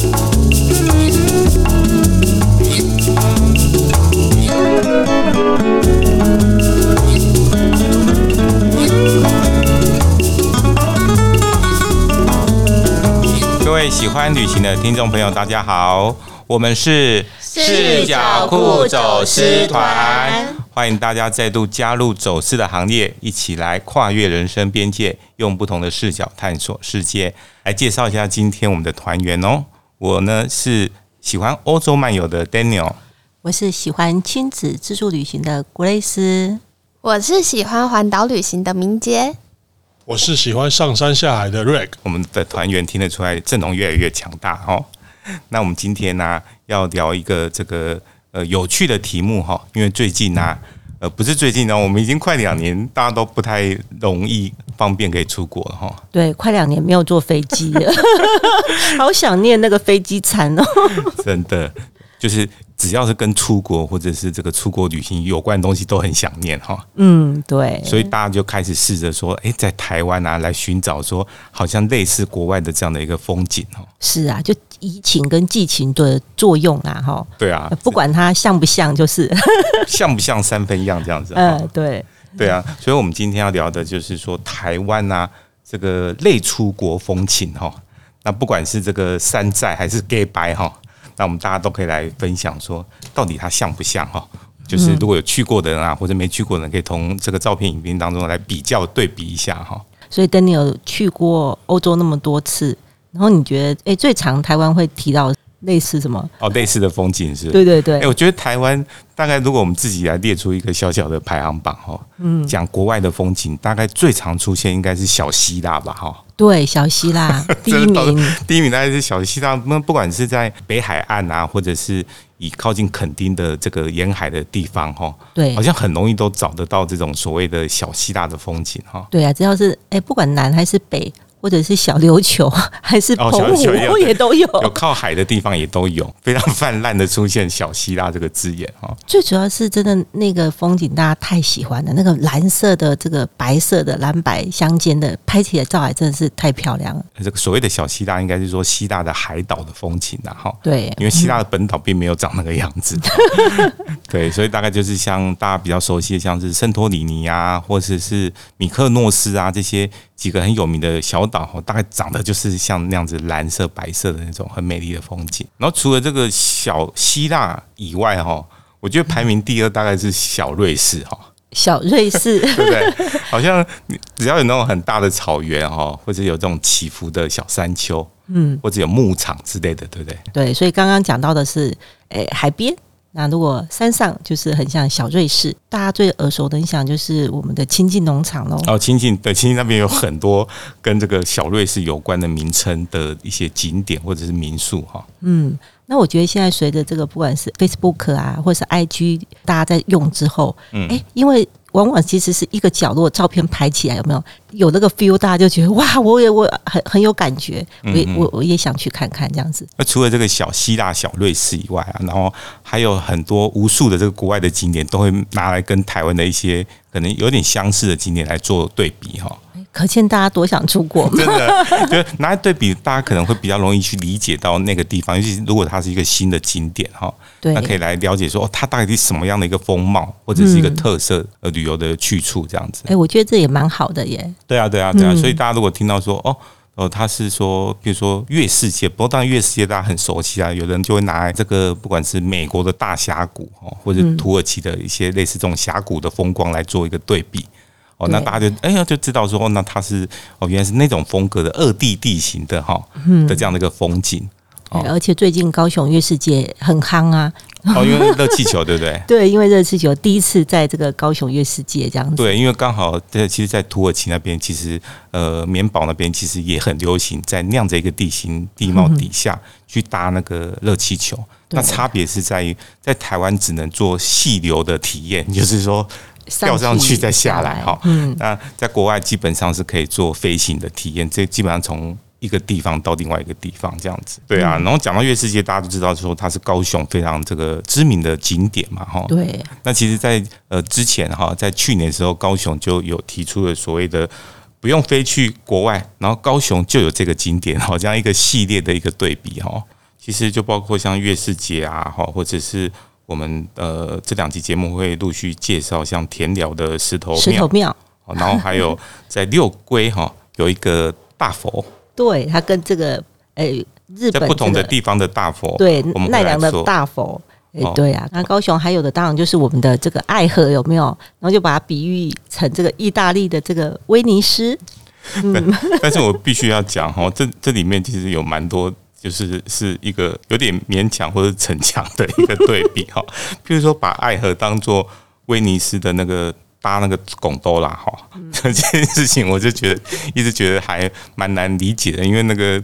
各位喜欢旅行的听众朋友，大家好，我们是视角酷走私团，欢迎大家再度加入走私的行列，一起来跨越人生边界，用不同的视角探索世界。来介绍一下今天我们的团员哦，我呢是喜欢欧洲漫游的 Daniel，我是喜欢亲子自助旅行的 Grace，我是喜欢环岛旅行的明杰。我是喜欢上山下海的 Rick，我们的团员听得出来阵容越来越强大哦。那我们今天呢、啊、要聊一个这个呃有趣的题目哈，因为最近呢、啊、呃不是最近呢，我们已经快两年，大家都不太容易方便可以出国了哈。对，快两年没有坐飞机了，好想念那个飞机餐哦。真的，就是。只要是跟出国或者是这个出国旅行有关的东西，都很想念哈。嗯，对。所以大家就开始试着说，哎，在台湾啊，来寻找说，好像类似国外的这样的一个风景哦。是啊，就移情跟寄情的作用啊，哈。对啊，不管它像不像，就是 像不像三分样这样子。嗯，对。对啊，所以我们今天要聊的就是说，台湾啊，这个类出国风情哈。那不管是这个山寨还是 gay 白哈。那我们大家都可以来分享，说到底它像不像哈？就是如果有去过的人啊，或者没去过的人，可以从这个照片、影片当中来比较对比一下哈。所以，等你有去过欧洲那么多次，然后你觉得，哎，最常台湾会提到类似什么？哦，类似的风景是？对对对。哎，我觉得台湾大概如果我们自己来列出一个小小的排行榜哈，嗯，讲国外的风景，大概最常出现应该是小希腊吧哈。对，小希腊 第一名，第一名大概是小希腊。那不管是在北海岸啊，或者是以靠近垦丁的这个沿海的地方，哈，对，好像很容易都找得到这种所谓的小希腊的风景，哈。对啊，只要是哎，不管南还是北。或者是小琉球，还是澎湖，哦、也都有，有靠海的地方也都有，非常泛滥的出现“小希腊”这个字眼哈。最主要是真的那个风景，大家太喜欢了，那个蓝色的这个白色的蓝白相间的，拍起来照来真的是太漂亮了。这个所谓的小希腊，应该是说希腊的海岛的风情啊，哈。对，因为希腊的本岛并没有长那个样子。对，所以大概就是像大家比较熟悉的，像是圣托里尼啊，或者是米克诺斯啊这些。几个很有名的小岛，大概长得就是像那样子蓝色、白色的那种很美丽的风景。然后除了这个小希腊以外，哈，我觉得排名第二大概是小瑞士，哈，小瑞士，对不对？好像只要有那种很大的草原，哈，或者有这种起伏的小山丘，嗯，或者有牧场之类的，对不对？对，所以刚刚讲到的是，诶，海边。那如果山上就是很像小瑞士，大家最耳熟能详就是我们的亲近农场喽。哦，亲近对，亲近那边有很多跟这个小瑞士有关的名称的一些景点或者是民宿哈。嗯，那我觉得现在随着这个不管是 Facebook 啊，或是 IG，大家在用之后，嗯，哎，因为。往往其实是一个角落，照片拍起来有没有有那个 feel？大家就觉得哇，我也我很很有感觉，我也我我也想去看看这样子。那除了这个小希腊、小瑞士以外啊，然后还有很多无数的这个国外的景点，都会拿来跟台湾的一些可能有点相似的景点来做对比哈。可见大家多想出国，真的，就拿来对比，大家可能会比较容易去理解到那个地方，尤其如果它是一个新的景点哈，对，那可以来了解说它到底是什么样的一个风貌，或者是一个特色呃旅游的去处这样子。哎，我觉得这也蛮好的耶。对啊，对啊，对啊，所以大家如果听到说哦哦，他是说，比如说月世界，不过当然月世界大家很熟悉啊，有人就会拿来这个不管是美国的大峡谷哦，或者土耳其的一些类似这种峡谷的风光来做一个对比。哦，那大家就哎呀就知道说，哦，那它是哦，原来是那种风格的二地地形的哈，的这样的一个风景。哦，而且最近高雄月世界很夯啊。哦，因为热气球，对不对？对，因为热气球第一次在这个高雄月世界这样子。对，因为刚好在其实，在土耳其那边，其实呃，棉堡那边其实也很流行，在那样的一个地形地貌底下去搭那个热气球。那差别是在于，在台湾只能做细流的体验，就是说。吊上去再下来哈，嗯，那在国外基本上是可以做飞行的体验，这基本上从一个地方到另外一个地方这样子，对啊。然后讲到月世界，大家都知道说它是高雄非常这个知名的景点嘛，哈。对。那其实，在呃之前哈，在去年的时候，高雄就有提出了所谓的不用飞去国外，然后高雄就有这个景点好，这样一个系列的一个对比哈。其实就包括像月世界啊，哈，或者是我们呃这两集节目会陆续介绍像田寮的石头石头庙，然后还有在六龟哈有一个大佛，对，它跟这个诶、欸、日本、这个、在不同的地方的大佛，对，奈良的大佛。哎，欸、对啊，那高雄还有的当然就是我们的这个爱河有没有？然后就把它比喻成这个意大利的这个威尼斯。嗯，但是我必须要讲哈，这这里面其实有蛮多，就是是一个有点勉强或者逞强的一个对比哈。譬如说，把爱河当做威尼斯的那个搭那个拱兜啦哈，这件事情我就觉得一直觉得还蛮难理解的，因为那个。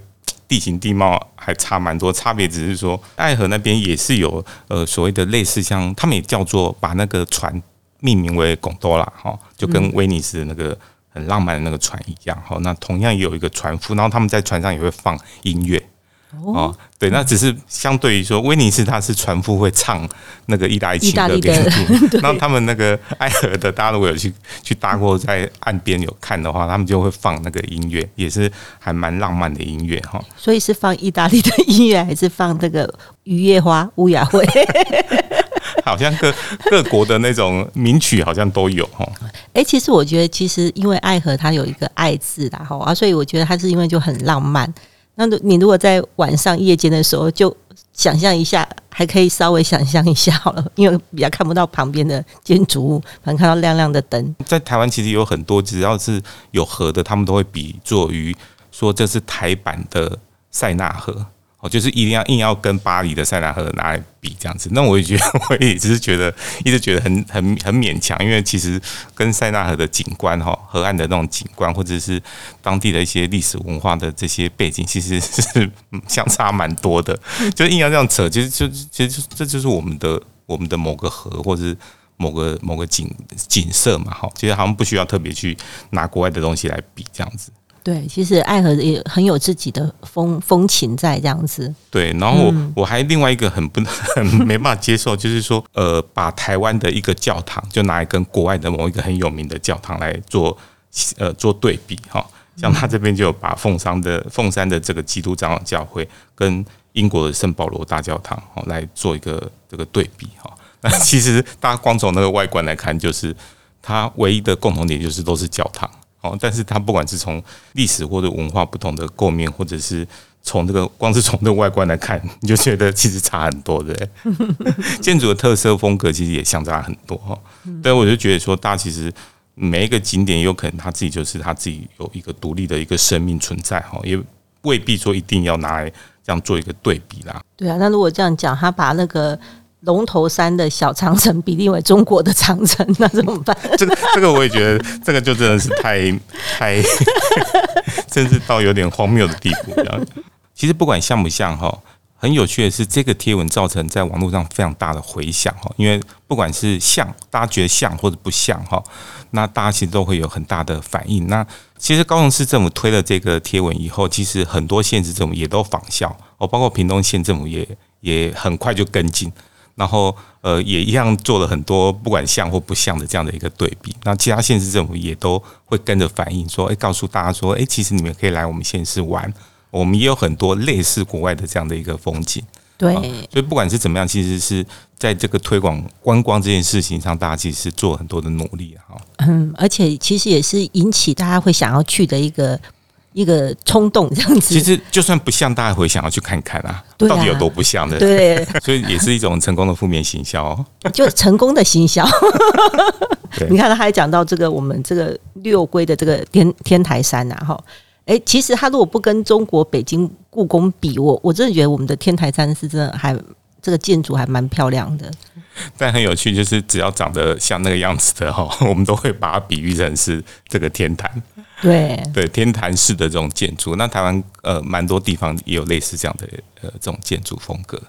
地形地貌还差蛮多，差别只是说爱河那边也是有呃所谓的类似像他们也叫做把那个船命名为贡多拉哈，就跟威尼斯的那个很浪漫的那个船一样哈。那同样也有一个船夫，然后他们在船上也会放音乐。哦，对，那只是相对于说，威尼斯它是船夫会唱那个意大利情歌给你听，然后他们那个爱河的，大家如果有去去搭过，在岸边有看的话，他们就会放那个音乐，也是还蛮浪漫的音乐哈。所以是放意大利的音乐，还是放那个雨夜花 乌雅会？好像各各国的那种名曲好像都有哈。哎，其实我觉得，其实因为爱河它有一个爱字啦哈啊，所以我觉得它是因为就很浪漫。那你如果在晚上夜间的时候，就想象一下，还可以稍微想象一下好了，因为比较看不到旁边的建筑物，反正看到亮亮的灯。在台湾其实有很多，只要是有河的，他们都会比作于说这是台版的塞纳河。就是一定要硬要跟巴黎的塞纳河拿来比这样子，那我也觉得，我也只是觉得，一直觉得很很很勉强，因为其实跟塞纳河的景观哈，河岸的那种景观，或者是当地的一些历史文化的这些背景，其实是 相差蛮多的。就硬要这样扯，其实就其实这就是我们的我们的某个河，或者是某个某个景景色嘛，哈，其实好像不需要特别去拿国外的东西来比这样子。对，其实爱河也很有自己的风风情在这样子。对，然后我、嗯、我还另外一个很不 很没办法接受，就是说，呃，把台湾的一个教堂就拿来跟国外的某一个很有名的教堂来做呃做对比哈。像他这边就有把凤山的凤山的这个基督长老教会跟英国的圣保罗大教堂哦来做一个这个对比哈。那其实大家光从那个外观来看，就是它唯一的共同点就是都是教堂。哦，但是它不管是从历史或者文化不同的构面，或者是从这个光是从这个外观来看，你就觉得其实差很多的。建筑的特色风格其实也相差很多哈。但我就觉得说，大家其实每一个景点有可能他自己就是他自己有一个独立的一个生命存在哈，也未必说一定要拿来这样做一个对比啦。对啊，那如果这样讲，他把那个。龙头山的小长城比例为中国的长城，那怎么办？这个这个我也觉得，这个就真的是太太，甚至到有点荒谬的地步。其实不管像不像哈，很有趣的是，这个贴文造成在网络上非常大的回响哈。因为不管是像大家觉得像或者不像哈，那大家其实都会有很大的反应。那其实高雄市政府推了这个贴文以后，其实很多县市政府也都仿效哦，包括屏东县政府也也很快就跟进。然后，呃，也一样做了很多不管像或不像的这样的一个对比。那其他县市政府也都会跟着反映说，诶，告诉大家说，诶，其实你们可以来我们县市玩，我们也有很多类似国外的这样的一个风景。对，所以不管是怎么样，其实是在这个推广观光这件事情上，大家其实是做很多的努力哈。嗯，而且其实也是引起大家会想要去的一个。一个冲动这样子，其实就算不像，大家会想要去看看啊，到底有多不像的？对，所以也是一种成功的负面行销，就成功的行销。你看他还讲到这个，我们这个六龟的这个天天台山啊，哈，哎，其实他如果不跟中国北京故宫比，我我真的觉得我们的天台山是真的还这个建筑还蛮漂亮的。但很有趣，就是只要长得像那个样子的哈，我们都会把它比喻成是这个天坛。对对，天坛式的这种建筑，那台湾呃蛮多地方也有类似这样的呃这种建筑风格。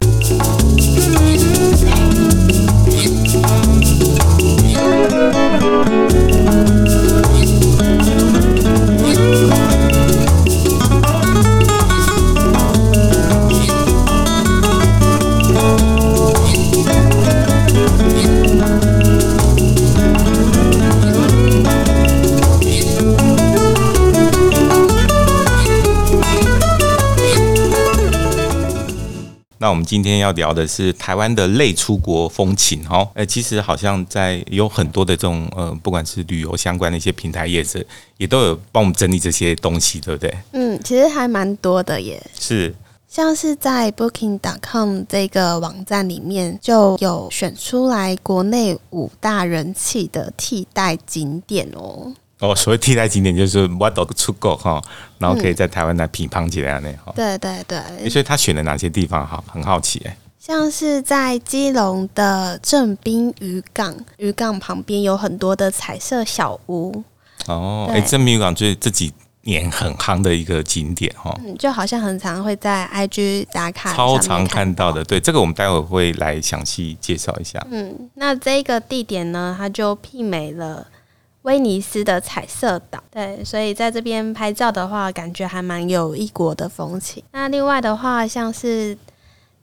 今天要聊的是台湾的类出国风情哦。呃，其实好像在有很多的这种呃，不管是旅游相关的一些平台业者，也都有帮我们整理这些东西，对不对？嗯，其实还蛮多的耶。是，像是在 Booking.com 这个网站里面，就有选出来国内五大人气的替代景点哦。哦，所谓替代景点就是我都出国哈，然后可以在台湾来品乓起来那哈。对对对。所以他选了哪些地方哈？很好奇哎。像是在基隆的正滨渔港，渔港旁边有很多的彩色小屋。哦，哎，正滨渔港就是这几年很夯的一个景点哈。嗯，就好像很常会在 IG 打卡，超常看到的。对，这个我们待会会来详细介绍一下。嗯，那这个地点呢，它就媲美了。威尼斯的彩色岛，对，所以在这边拍照的话，感觉还蛮有异国的风情。那另外的话，像是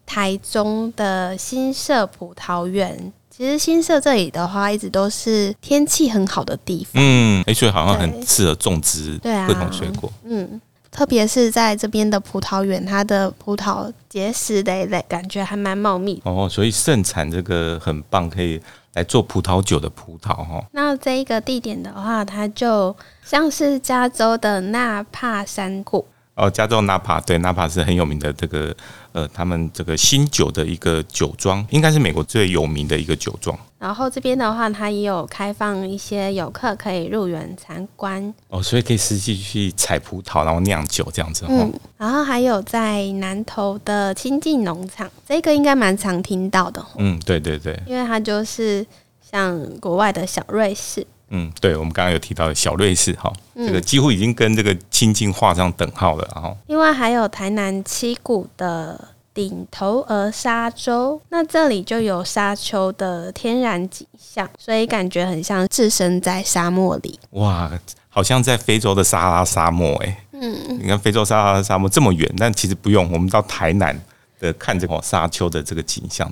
台中的新社葡萄园，其实新社这里的话，一直都是天气很好的地方。嗯，哎、欸，所以好像很适合种植对啊，各种水果。嗯，特别是在这边的葡萄园，它的葡萄结实累累，感觉还蛮茂密。哦，所以盛产这个很棒，可以。来做葡萄酒的葡萄哈，那这一个地点的话，它就像是加州的纳帕山谷哦。加州纳帕对纳帕是很有名的这个呃，他们这个新酒的一个酒庄，应该是美国最有名的一个酒庄。然后这边的话，它也有开放一些游客可以入园参观哦，所以可以实际去采葡萄，然后酿酒这样子。嗯，然后还有在南投的亲近农场，这个应该蛮常听到的。嗯，对对对，因为它就是。像国外的小瑞士，嗯，对，我们刚刚有提到的小瑞士，哈，这个几乎已经跟这个清境画上等号了，然后另外还有台南七股的顶头鹅沙洲，那这里就有沙丘的天然景象，所以感觉很像置身在沙漠里。哇，好像在非洲的撒哈拉沙漠，哎，嗯，你看非洲撒哈拉沙漠这么远，但其实不用，我们到台南的看这个沙丘的这个景象。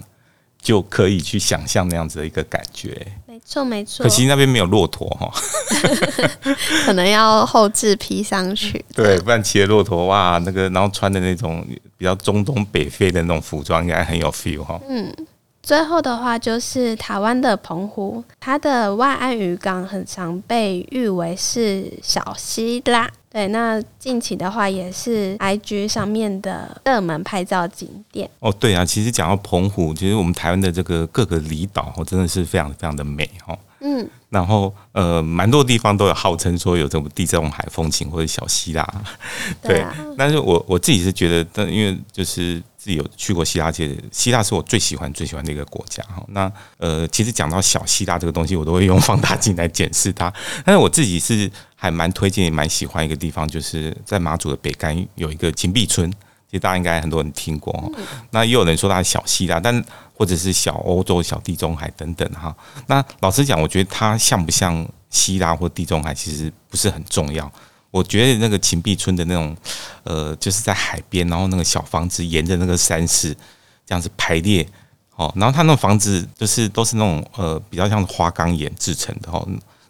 就可以去想象那样子的一个感觉，没错没错。可惜那边没有骆驼哈，可能要后置披上去。对，不然骑着骆驼哇，那个然后穿的那种比较中东北非的那种服装，应该很有 feel 哈。嗯，最后的话就是台湾的澎湖，它的外岸渔港很常被誉为是小希腊。对，那近期的话也是 IG 上面的热门拍照景点哦。对啊，其实讲到澎湖，其实我们台湾的这个各个离岛哦，真的是非常非常的美哦。嗯，然后呃，蛮多地方都有号称说有这种地中海风情或者小希腊。对，但是我我自己是觉得，但因为就是。自己有去过希腊，其实希腊是我最喜欢最喜欢的一个国家哈。那呃，其实讲到小希腊这个东西，我都会用放大镜来检视它。但是我自己是还蛮推荐、也蛮喜欢一个地方，就是在马祖的北竿有一个金碧村，其实大家应该很多人听过。那也有人说它是小希腊，但或者是小欧洲、小地中海等等哈。那老实讲，我觉得它像不像希腊或地中海，其实不是很重要。我觉得那个秦壁村的那种，呃，就是在海边，然后那个小房子沿着那个山势这样子排列，哦，然后它那房子就是都是那种呃比较像花岗岩制成的哦，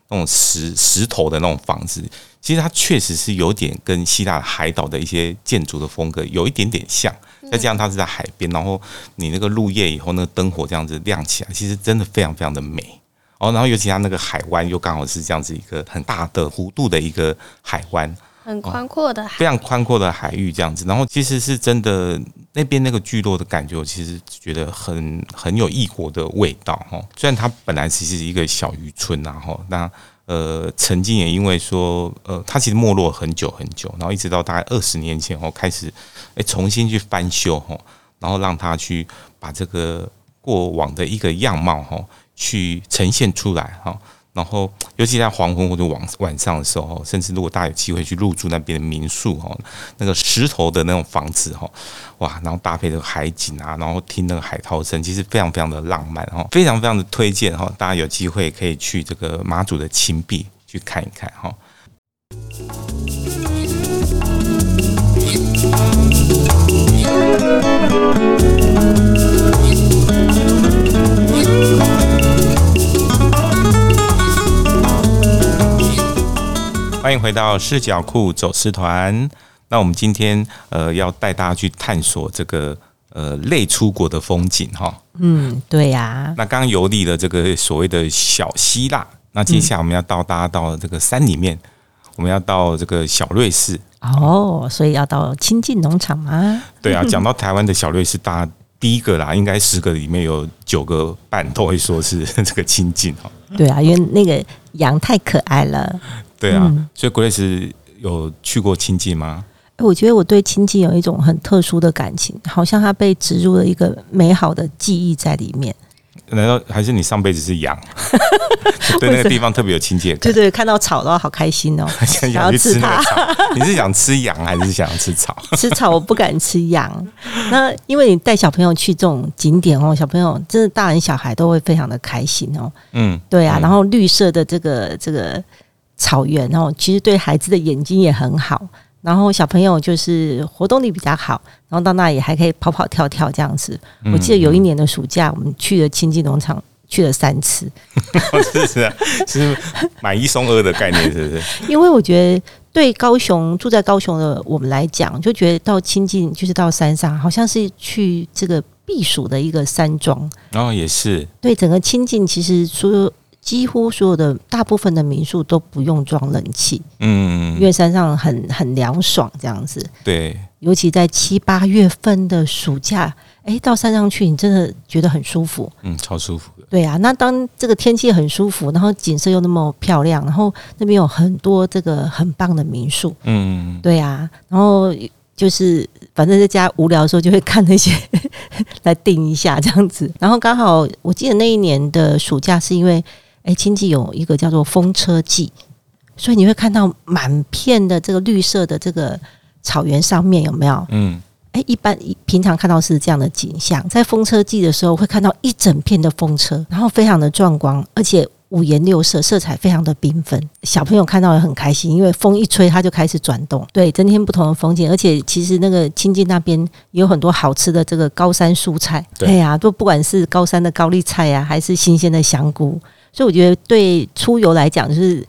那种石石头的那种房子，其实它确实是有点跟希腊海岛的一些建筑的风格有一点点像，再加上它是在海边，然后你那个入夜以后那个灯火这样子亮起来，其实真的非常非常的美。哦，然后尤其它那个海湾又刚好是这样子一个很大的弧度的一个海湾，很宽阔的海，非常宽阔的海域这样子。然后其实是真的那边那个聚落的感觉，我其实觉得很很有异国的味道哈。虽然它本来其实是一个小渔村然后，那呃曾经也因为说呃它其实没落很久很久，然后一直到大概二十年前后开始哎重新去翻修哈，然后让它去把这个过往的一个样貌哈。去呈现出来哈，然后尤其在黄昏或者晚晚上的时候，甚至如果大家有机会去入住那边的民宿哈，那个石头的那种房子哈，哇，然后搭配这个海景啊，然后听那个海涛声，其实非常非常的浪漫哈，非常非常的推荐哈，大家有机会可以去这个马祖的芹壁去看一看哈。欢迎回到视角库走私团。那我们今天呃要带大家去探索这个呃类出国的风景哈。嗯，对呀、啊。那刚刚游历了这个所谓的小希腊，那接下来我们要到大家到这个山里面，我们要到这个小瑞士。哦，所以要到亲近农场吗？对啊，讲到台湾的小瑞士，大家第一个啦，应该十个里面有九个半都会说是这个亲近哈。对啊，因为那个羊太可爱了。对啊，嗯、所以 Grace 有去过亲近吗？我觉得我对亲近有一种很特殊的感情，好像它被植入了一个美好的记忆在里面。难道还是你上辈子是羊？对那个地方特别有亲切感。对对，看到草都好开心哦，想要吃它。你是想吃羊还是想要吃草？吃草我不敢吃羊。那因为你带小朋友去这种景点哦，小朋友真的大人小孩都会非常的开心哦。嗯，对啊。然后绿色的这个这个草原哦，其实对孩子的眼睛也很好。然后小朋友就是活动力比较好，然后到那里还可以跑跑跳跳这样子。我记得有一年的暑假，我们去了亲近农场，去了三次。是 是啊，是买一送二的概念，是不是？因为我觉得对高雄住在高雄的我们来讲，就觉得到亲近就是到山上，好像是去这个避暑的一个山庄。然后、哦、也是对整个亲近，其实说。几乎所有的大部分的民宿都不用装冷气，嗯，因为山上很很凉爽这样子。对，尤其在七八月份的暑假，哎，到山上去，你真的觉得很舒服，嗯，超舒服的。对啊，那当这个天气很舒服，然后景色又那么漂亮，然后那边有很多这个很棒的民宿，嗯，对啊，然后就是反正在家无聊的时候就会看那些 来订一下这样子，然后刚好我记得那一年的暑假是因为。哎，清境有一个叫做风车季，所以你会看到满片的这个绿色的这个草原上面有没有？嗯，哎，一般平常看到是这样的景象，在风车季的时候会看到一整片的风车，然后非常的壮观，而且五颜六色，色彩非常的缤纷。小朋友看到也很开心，因为风一吹，它就开始转动，对，增添不同的风景。而且其实那个清境那边也有很多好吃的这个高山蔬菜，对哎呀，都不管是高山的高丽菜呀、啊，还是新鲜的香菇。所以我觉得对出游来讲，就是，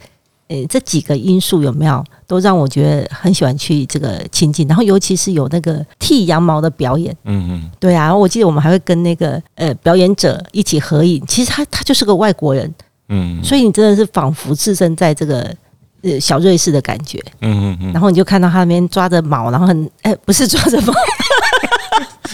呃，这几个因素有没有都让我觉得很喜欢去这个亲近，然后尤其是有那个剃羊毛的表演，嗯嗯，对啊，我记得我们还会跟那个呃表演者一起合影，其实他他就是个外国人，嗯，所以你真的是仿佛置身在这个呃小瑞士的感觉，嗯嗯嗯，然后你就看到他那边抓着毛，然后很哎不是抓着毛。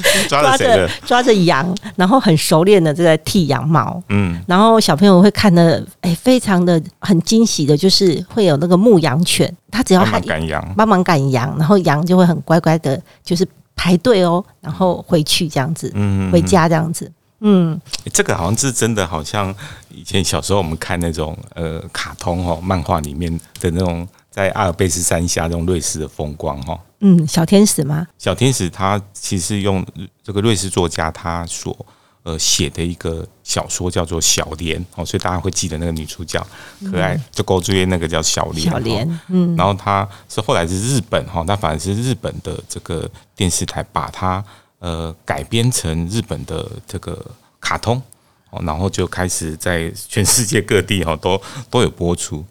抓着抓着羊，然后很熟练的就在剃羊毛，嗯，然后小朋友会看的哎，非常的很惊喜的，就是会有那个牧羊犬，他只要帮忙赶羊，帮忙赶羊，然后羊就会很乖乖的，就是排队哦，然后回去这样子，嗯，回家这样子，嗯，这个好像是真的，好像以前小时候我们看那种呃卡通哦，漫画里面的那种在阿尔卑斯山下这种瑞士的风光哈。嗯，小天使吗？小天使，他其实用这个瑞士作家他所呃写的一个小说叫做《小莲》哦，所以大家会记得那个女主角可爱，就勾住那个叫小莲。小莲，嗯，然后他是后来是日本哈，那反而是日本的这个电视台把它呃改编成日本的这个卡通哦，然后就开始在全世界各地哈都都有播出。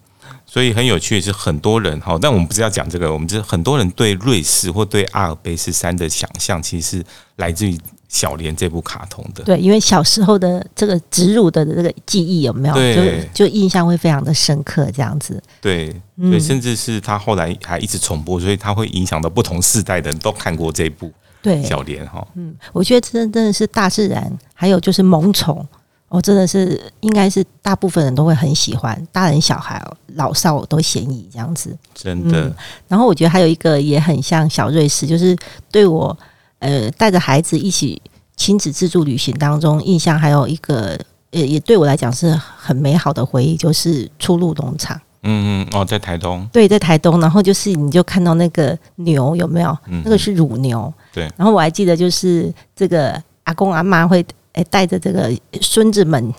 所以很有趣的是，很多人哈，但我们不是要讲这个，我们就是很多人对瑞士或对阿尔卑斯山的想象，其实是来自于《小莲》这部卡通的。对，因为小时候的这个植入的这个记忆有没有？对，就就印象会非常的深刻，这样子。对，对，甚至是他后来还一直重播，所以他会影响到不同世代的人都看过这部《对小莲》哈。嗯，我觉得真真的是大自然，还有就是萌宠。哦，真的是应该是大部分人都会很喜欢，大人小孩老少都嫌疑这样子，真的、嗯。然后我觉得还有一个也很像小瑞士，就是对我呃带着孩子一起亲子自助旅行当中印象还有一个呃也对我来讲是很美好的回忆，就是初鹿农场。嗯嗯，哦，在台东。对，在台东，然后就是你就看到那个牛有没有？嗯、那个是乳牛。对。然后我还记得就是这个阿公阿妈会。哎，带着这个孙子们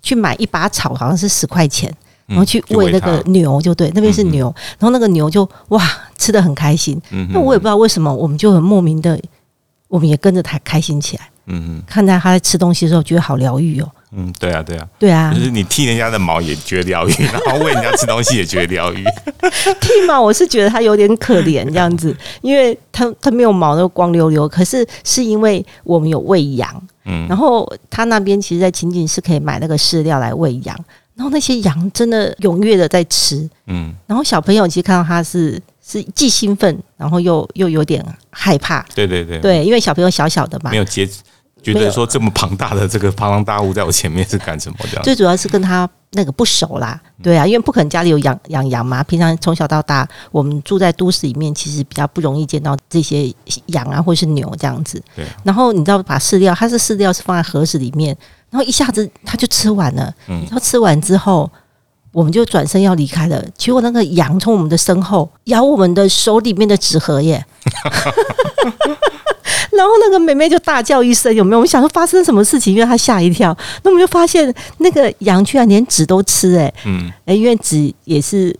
去买一把草，好像是十块钱，然后去喂那个牛，就对，那边是牛，然后那个牛就哇吃的很开心。那我也不知道为什么，我们就很莫名的，我们也跟着他开心起来。嗯嗯，看在他在吃东西的时候，觉得好疗愈哦。嗯，对啊，对啊，对啊，就是你剃人家的毛也觉得疗愈，然后喂人家吃东西也觉得疗愈。剃毛我是觉得它有点可怜这样子，因为它它没有毛，都光溜溜。可是是因为我们有喂羊，嗯，然后他那边其实，在情景是可以买那个饲料来喂羊，然后那些羊真的踊跃的在吃，嗯，然后小朋友其实看到它是是既兴奋，然后又又有点害怕，对对对，对，因为小朋友小小的嘛，没有节制。觉得说这么庞大的这个庞然大物在我前面是干什么这样？最主要是跟他那个不熟啦，对啊，因为不可能家里有养养羊嘛。平常从小到大，我们住在都市里面，其实比较不容易见到这些羊啊，或是牛这样子。对。然后你知道，把饲料，它是饲料是放在盒子里面，然后一下子它就吃完了。嗯。然后吃完之后，我们就转身要离开了，结果那个羊从我们的身后咬我们的手里面的纸盒耶。然后那个妹妹就大叫一声，有没有？我们想说发生什么事情，因为她吓一跳。那我们就发现那个羊居然连纸都吃，哎，嗯，哎，因为纸也是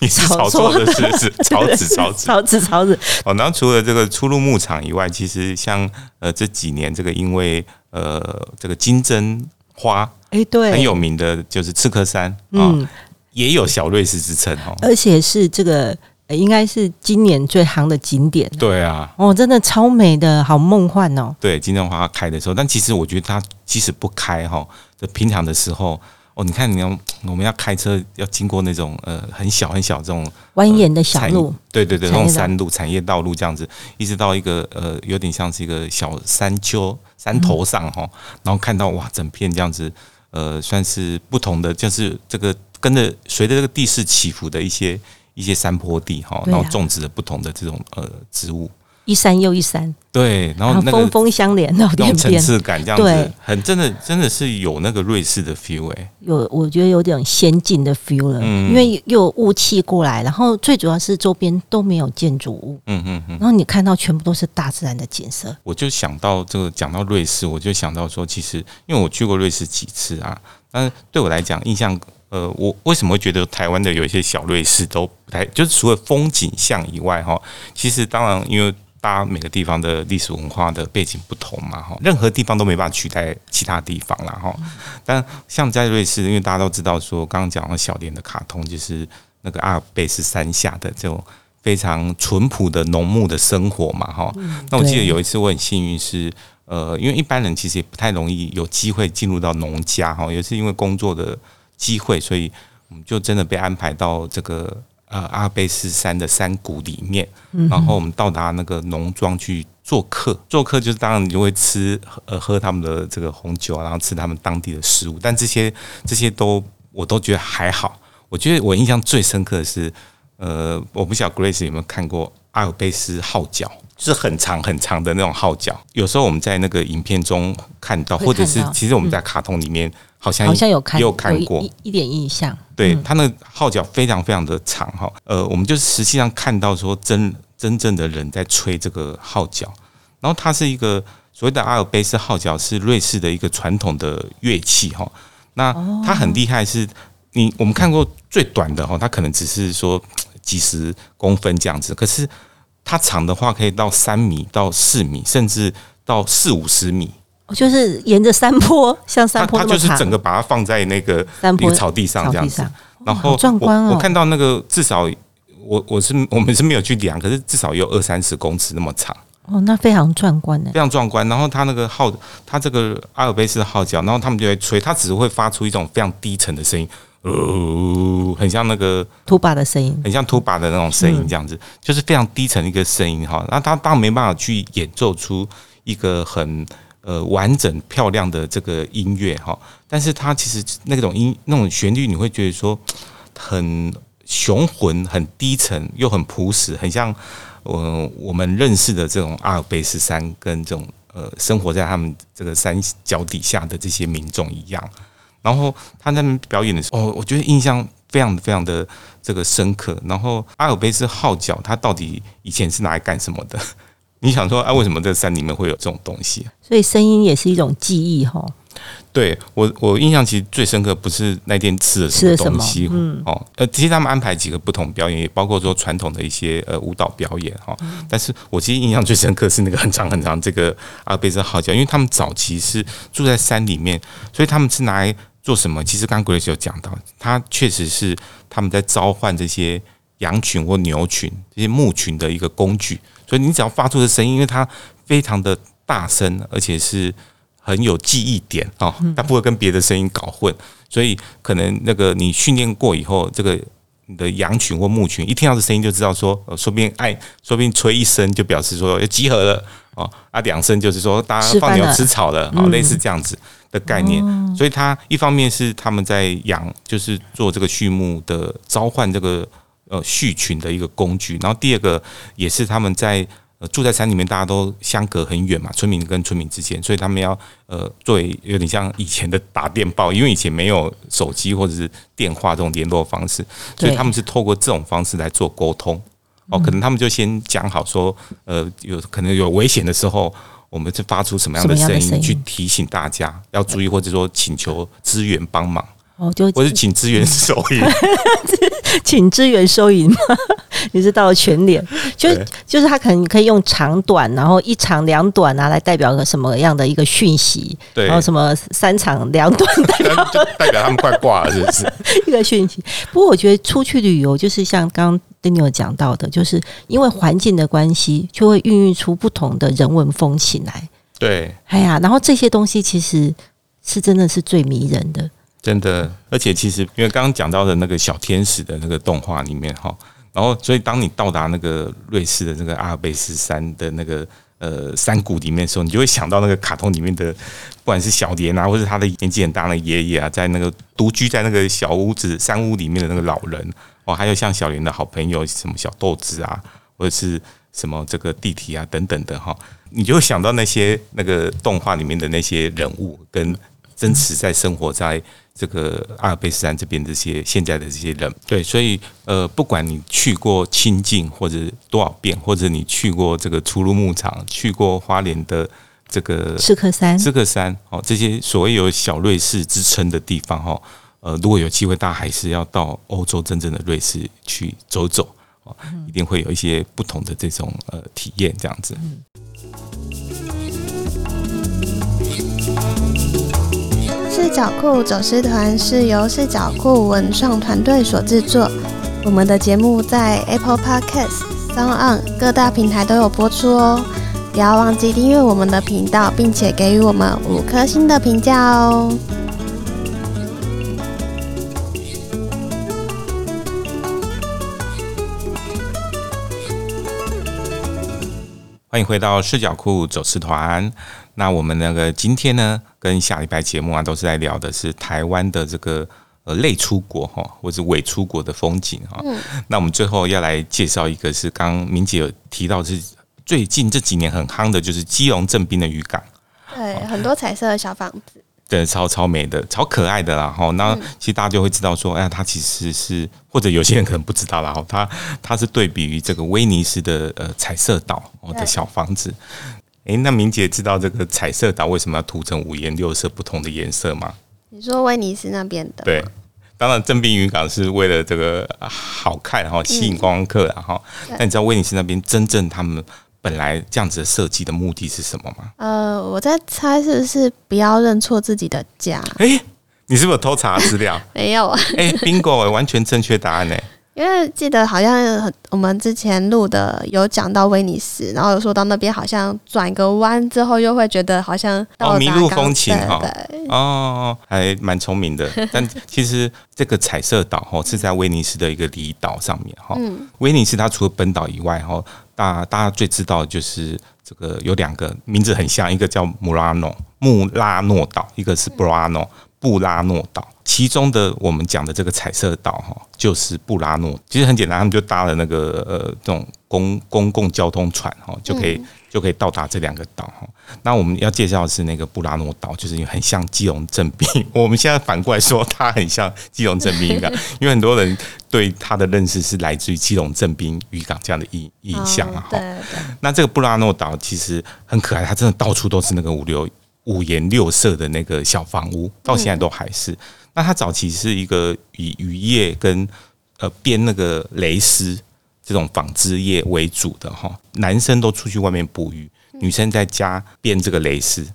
也是草做的，是是 草纸草纸草纸草纸。哦，然后除了这个出入牧场以外，其实像呃这几年这个因为呃这个金针花，哎，对，很有名的就是赤科山，嗯，也有小瑞士之称哦，而且是这个。应该是今年最夯的景点。对啊，哦，真的超美的，好梦幻哦。对，金针花开的时候，但其实我觉得它即使不开哈，就平常的时候，哦，你看你要我们要开车要经过那种呃很小很小这种蜿蜒的小路，对对对，那种山路产业道路这样子，一直到一个呃有点像是一个小山丘山头上哈，然后看到哇，整片这样子，呃，算是不同的，就是这个跟着随着这个地势起伏的一些。一些山坡地哈，然后种植了不同的这种呃植物，一山又一山，对，然后那个峰峰相连，那种层次感这样子，很真的真的是有那个瑞士的 feel 哎，有我觉得有点先进的 feel 了，因为又有雾气过来，然后最主要是周边都没有建筑物，嗯嗯嗯，然后你看到全部都是大自然的景色，我就想到这个讲到瑞士，我就想到说，其实因为我去过瑞士几次啊，但是对我来讲印象。呃，我为什么会觉得台湾的有一些小瑞士都不太，就是除了风景像以外，哈，其实当然，因为大家每个地方的历史文化的背景不同嘛，哈，任何地方都没办法取代其他地方啦，哈。但像在瑞士，因为大家都知道说，刚刚讲到小点的卡通，就是那个阿尔卑斯山下的这种非常淳朴的农牧的生活嘛，哈。那我记得有一次我很幸运是，呃，因为一般人其实也不太容易有机会进入到农家，哈，也是因为工作的。机会，所以我们就真的被安排到这个呃阿尔卑斯山的山谷里面，然后我们到达那个农庄去做客。做客就是当然你就会吃呃喝他们的这个红酒，然后吃他们当地的食物。但这些这些都我都觉得还好。我觉得我印象最深刻的是，呃，我不晓得 Grace 有没有看过阿尔卑斯号角，就是很长很长的那种号角。有时候我们在那个影片中看到，或者是其实我们在卡通里面。好像好像有看有看过。一一点印象，对他那个号角非常非常的长哈，呃，我们就实际上看到说真真正的人在吹这个号角，然后它是一个所谓的阿尔卑斯号角，是瑞士的一个传统的乐器哈。那它很厉害，是你我们看过最短的哈，它可能只是说几十公分这样子，可是它长的话可以到三米到四米，甚至到四五十米。就是沿着山坡，像山坡，它就是整个把它放在那个山坡草地上这样子，然后壮观哦。我看到那个至少我我是 我们是没有去量，可是至少有二三十公尺那么长哦，那非常壮观呢，非常壮观。然后它那个号，它这个阿尔卑斯号角，然后他们就会吹，它只会发出一种非常低沉的声音，呃，很像那个拖把的声音，很像拖把的那种声音，这样子就是非常低沉的一个声音哈。那他当然没办法去演奏出一个很。呃，完整漂亮的这个音乐哈，但是它其实那种音那种旋律，你会觉得说很雄浑、很低沉又很朴实，很像呃我们认识的这种阿尔卑斯山跟这种呃生活在他们这个山脚底下的这些民众一样。然后他那边表演的时候，哦，我觉得印象非常非常的这个深刻。然后阿尔卑斯号角，它到底以前是拿来干什么的？你想说啊，为什么这山里面会有这种东西？所以声音也是一种记忆哈。对我，我印象其实最深刻不是那天吃的什么东西，嗯，哦，呃，其实他们安排几个不同表演，也包括说传统的一些呃舞蹈表演哈。但是我其实印象最深刻是那个很长很长这个阿尔卑斯号角，因为他们早期是住在山里面，所以他们是拿来做什么？其实刚刚 Grace 有讲到，他确实是他们在召唤这些羊群或牛群这些牧群的一个工具。所以你只要发出的声音，因为它非常的大声，而且是。很有记忆点啊，它不会跟别的声音搞混，所以可能那个你训练过以后，这个你的羊群或牧群一听到这声音就知道说，说不定哎，说不定吹一声就表示说要集合了哦，啊两声就是说大家放牛吃草了哦，类似这样子的概念。所以它一方面是他们在养，就是做这个畜牧的召唤这个呃畜群的一个工具，然后第二个也是他们在呃。住在山里面，大家都相隔很远嘛，村民跟村民之间，所以他们要呃，作为有点像以前的打电报，因为以前没有手机或者是电话这种联络方式，所以他们是透过这种方式来做沟通。哦，可能他们就先讲好说，呃，有可能有危险的时候，我们就发出什么样的声音去提醒大家要注意，或者说请求支援帮忙。哦，就我是请支援收银，请支援收银吗？你是到了全脸，就就是他可能可以用长短，然后一长两短啊，来代表个什么样的一个讯息？对，然后什么三长两短代表代表他们快挂了，是不是？一个讯息。不过我觉得出去旅游，就是像刚刚 Daniel 讲到的，就是因为环境的关系，就会孕育出不同的人文风情来。对，哎呀，然后这些东西其实是真的是最迷人的。真的，而且其实因为刚刚讲到的那个小天使的那个动画里面哈，然后所以当你到达那个瑞士的那个阿尔卑斯山的那个呃山谷里面的时候，你就会想到那个卡通里面的，不管是小莲啊，或是他的年纪很大的爷爷啊，在那个独居在那个小屋子山屋里面的那个老人哦，还有像小莲的好朋友什么小豆子啊，或者是什么这个弟弟啊等等的哈，你就会想到那些那个动画里面的那些人物跟真实在生活在。这个阿尔卑斯山这边这些现在的这些人，对，所以呃，不管你去过清境或者多少遍，或者你去过这个出入牧场，去过花莲的这个赤克山，赤克山哦，这些所谓有小瑞士之称的地方哈，呃，如果有机会，大家还是要到欧洲真正的瑞士去走走哦，一定会有一些不同的这种呃体验，这样子。视角酷走私团是由视角酷文创团队所制作。我们的节目在 Apple Podcast、SoundOn 各大平台都有播出哦。不要忘记订阅我们的频道，并且给予我们五颗星的评价哦。欢迎回到视角酷走私团。那我们那个今天呢，跟下礼拜节目啊，都是在聊的是台湾的这个呃类出国哈，或者伪出国的风景哈。嗯。那我们最后要来介绍一个，是刚刚明姐有提到，是最近这几年很夯的，就是基隆正滨的渔港。对，很多彩色的小房子。对，超超美的，超可爱的啦哈。那其实大家就会知道说，哎呀，它其实是，或者有些人可能不知道啦哈，它它是对比于这个威尼斯的呃彩色岛哦的小房子。哎，那明姐知道这个彩色岛为什么要涂成五颜六色不同的颜色吗？你说威尼斯那边的？对，当然正滨渔港是为了这个好看，然后吸引观光客，然后，那你知道威尼斯那边真正他们本来这样子的设计的目的是什么吗？呃，我在猜是不是不要认错自己的家？哎，你是不是有偷查资料？没有啊。哎，bingo，完全正确答案呢。因为记得好像我们之前录的有讲到威尼斯，然后有说到那边好像转个弯之后又会觉得好像哦迷路风情哈哦，还蛮聪明的。但其实这个彩色岛哈是在威尼斯的一个离岛上面哈。威尼斯它除了本岛以外哈，大大家最知道的就是这个有两个名字很像，一个叫穆拉诺穆拉诺岛，一个是布拉诺布拉诺岛。其中的我们讲的这个彩色岛哈，就是布拉诺。其实很简单，他们就搭了那个呃这种公公共交通船哈，就可以就可以到达这两个岛哈。那我们要介绍的是那个布拉诺岛，就是很像基隆正滨。我们现在反过来说，它很像基隆正滨渔港，因为很多人对它的认识是来自于基隆正滨渔港这样的印印象啊。哈，那这个布拉诺岛其实很可爱，它真的到处都是那个五六五颜六色的那个小房屋，到现在都还是。那它早期是一个以渔业跟呃编那个蕾丝这种纺织业为主的哈，男生都出去外面捕鱼，女生在家编这个蕾丝。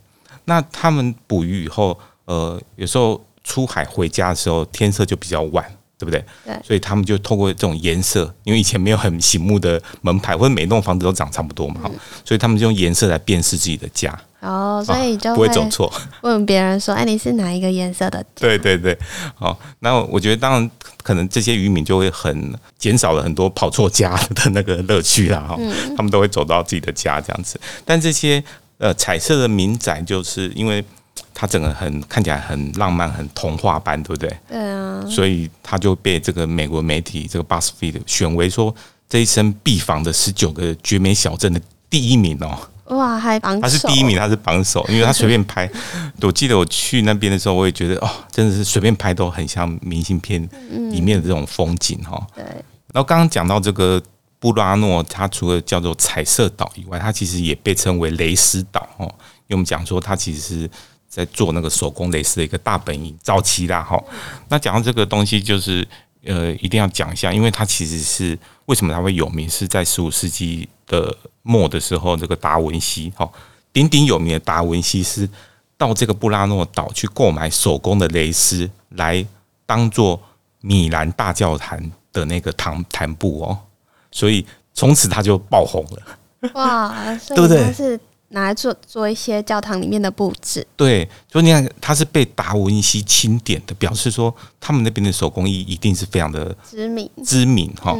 那他们捕鱼以后，呃，有时候出海回家的时候，天色就比较晚，对不对？对。所以他们就透过这种颜色，因为以前没有很醒目的门牌，或者每栋房子都长差不多嘛，哈，所以他们就用颜色来辨识自己的家。哦，所以就不会走错。问别人说：“哎，你是哪一个颜色的？”对对对。好，那我觉得当然可能这些渔民就会很减少了很多跑错家的那个乐趣啦。哈，他们都会走到自己的家这样子。但这些。呃，彩色的民宅就是因为它整个很看起来很浪漫、很童话般，对不对？对啊。所以他就被这个美国媒体这个 BuzzFeed 选为说这一生必访的十九个绝美小镇的第一名哦。哇，还榜首。他是第一名，他是榜首，因为他随便拍。我记得我去那边的时候，我也觉得哦，真的是随便拍都很像明信片里面的这种风景哈。对。然后刚刚讲到这个。布拉诺，它除了叫做彩色岛以外，它其实也被称为蕾丝岛哦。因为我们讲说，它其实是在做那个手工蕾丝的一个大本营，早期啦哈。那讲到这个东西，就是呃，一定要讲一下，因为它其实是为什么它会有名，是在十五世纪的末的时候，这个达文西哈，鼎鼎有名的达文西是到这个布拉诺岛去购买手工的蕾丝，来当做米兰大教堂的那个堂毯布哦。所以从此他就爆红了，哇！对不对？他是拿来做做一些教堂里面的布置。对，所以你看，它是被达文西钦点的，表示说他们那边的手工艺一定是非常的知名知名哈。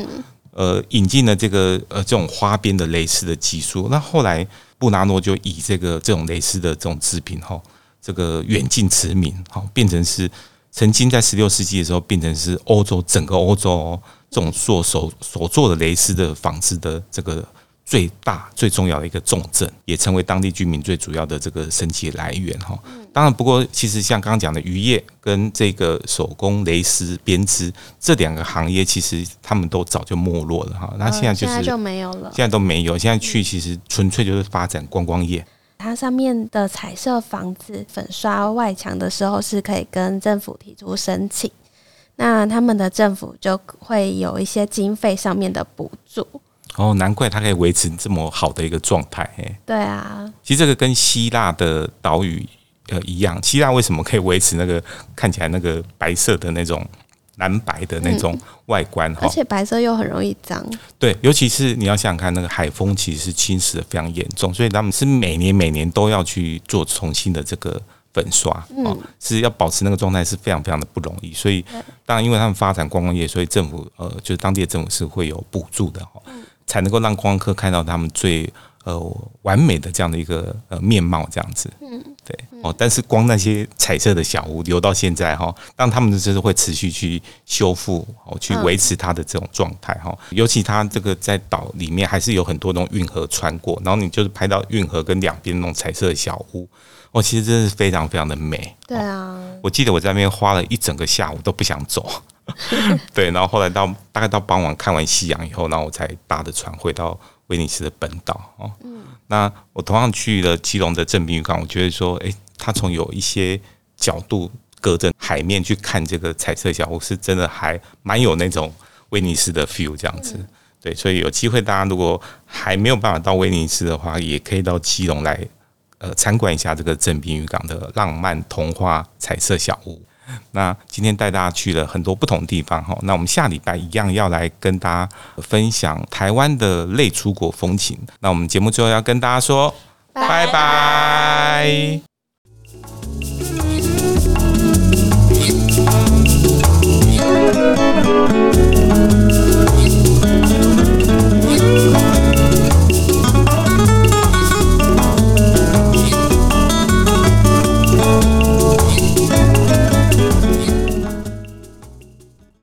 呃，引进了这个呃这种花边的蕾丝的技术。那后来布拉诺就以这个这种蕾丝的这种制品哈，这个远近驰名哈，变成是曾经在十六世纪的时候变成是欧洲整个欧洲哦。这种做手所做的蕾丝的纺织的这个最大最重要的一个重镇，也成为当地居民最主要的这个生计来源哈。当然，不过其实像刚刚讲的渔业跟这个手工蕾丝编织这两个行业，其实他们都早就没落了哈。那现在就是现在就没有了，现在都没有。现在去其实纯粹就是发展观光业。它上面的彩色房子粉刷外墙的时候，是可以跟政府提出申请。那他们的政府就会有一些经费上面的补助哦，难怪它可以维持这么好的一个状态。对啊，其实这个跟希腊的岛屿呃一样，希腊为什么可以维持那个看起来那个白色的那种蓝白的那种外观？而且白色又很容易脏。对，尤其是你要想想看，那个海风其实是侵蚀的非常严重，所以他们是每年每年都要去做重新的这个。粉刷哦，是要保持那个状态是非常非常的不容易，所以当然因为他们发展观光业，所以政府呃就是当地的政府是会有补助的哈，才能够让观光客看到他们最呃完美的这样的一个呃面貌这样子，嗯，对哦，但是光那些彩色的小屋留到现在哈，当他们就是会持续去修复哦，去维持它的这种状态哈，尤其它这个在岛里面还是有很多那种运河穿过，然后你就是拍到运河跟两边那种彩色的小屋。哦其实真的是非常非常的美。对啊，我记得我在那边花了一整个下午都不想走。对，然后后来到大概到傍晚看完夕阳以后，然后我才搭的船回到威尼斯的本岛哦。嗯，那我同样去了基隆的正滨渔港，我觉得说，哎，它从有一些角度隔着海面去看这个彩色小屋，是真的还蛮有那种威尼斯的 feel 这样子。对，所以有机会大家如果还没有办法到威尼斯的话，也可以到基隆来。呃，参观一下这个正滨渔港的浪漫童话彩色小屋。那今天带大家去了很多不同地方哈。那我们下礼拜一样要来跟大家分享台湾的类出国风情。那我们节目最后要跟大家说，拜拜。拜拜。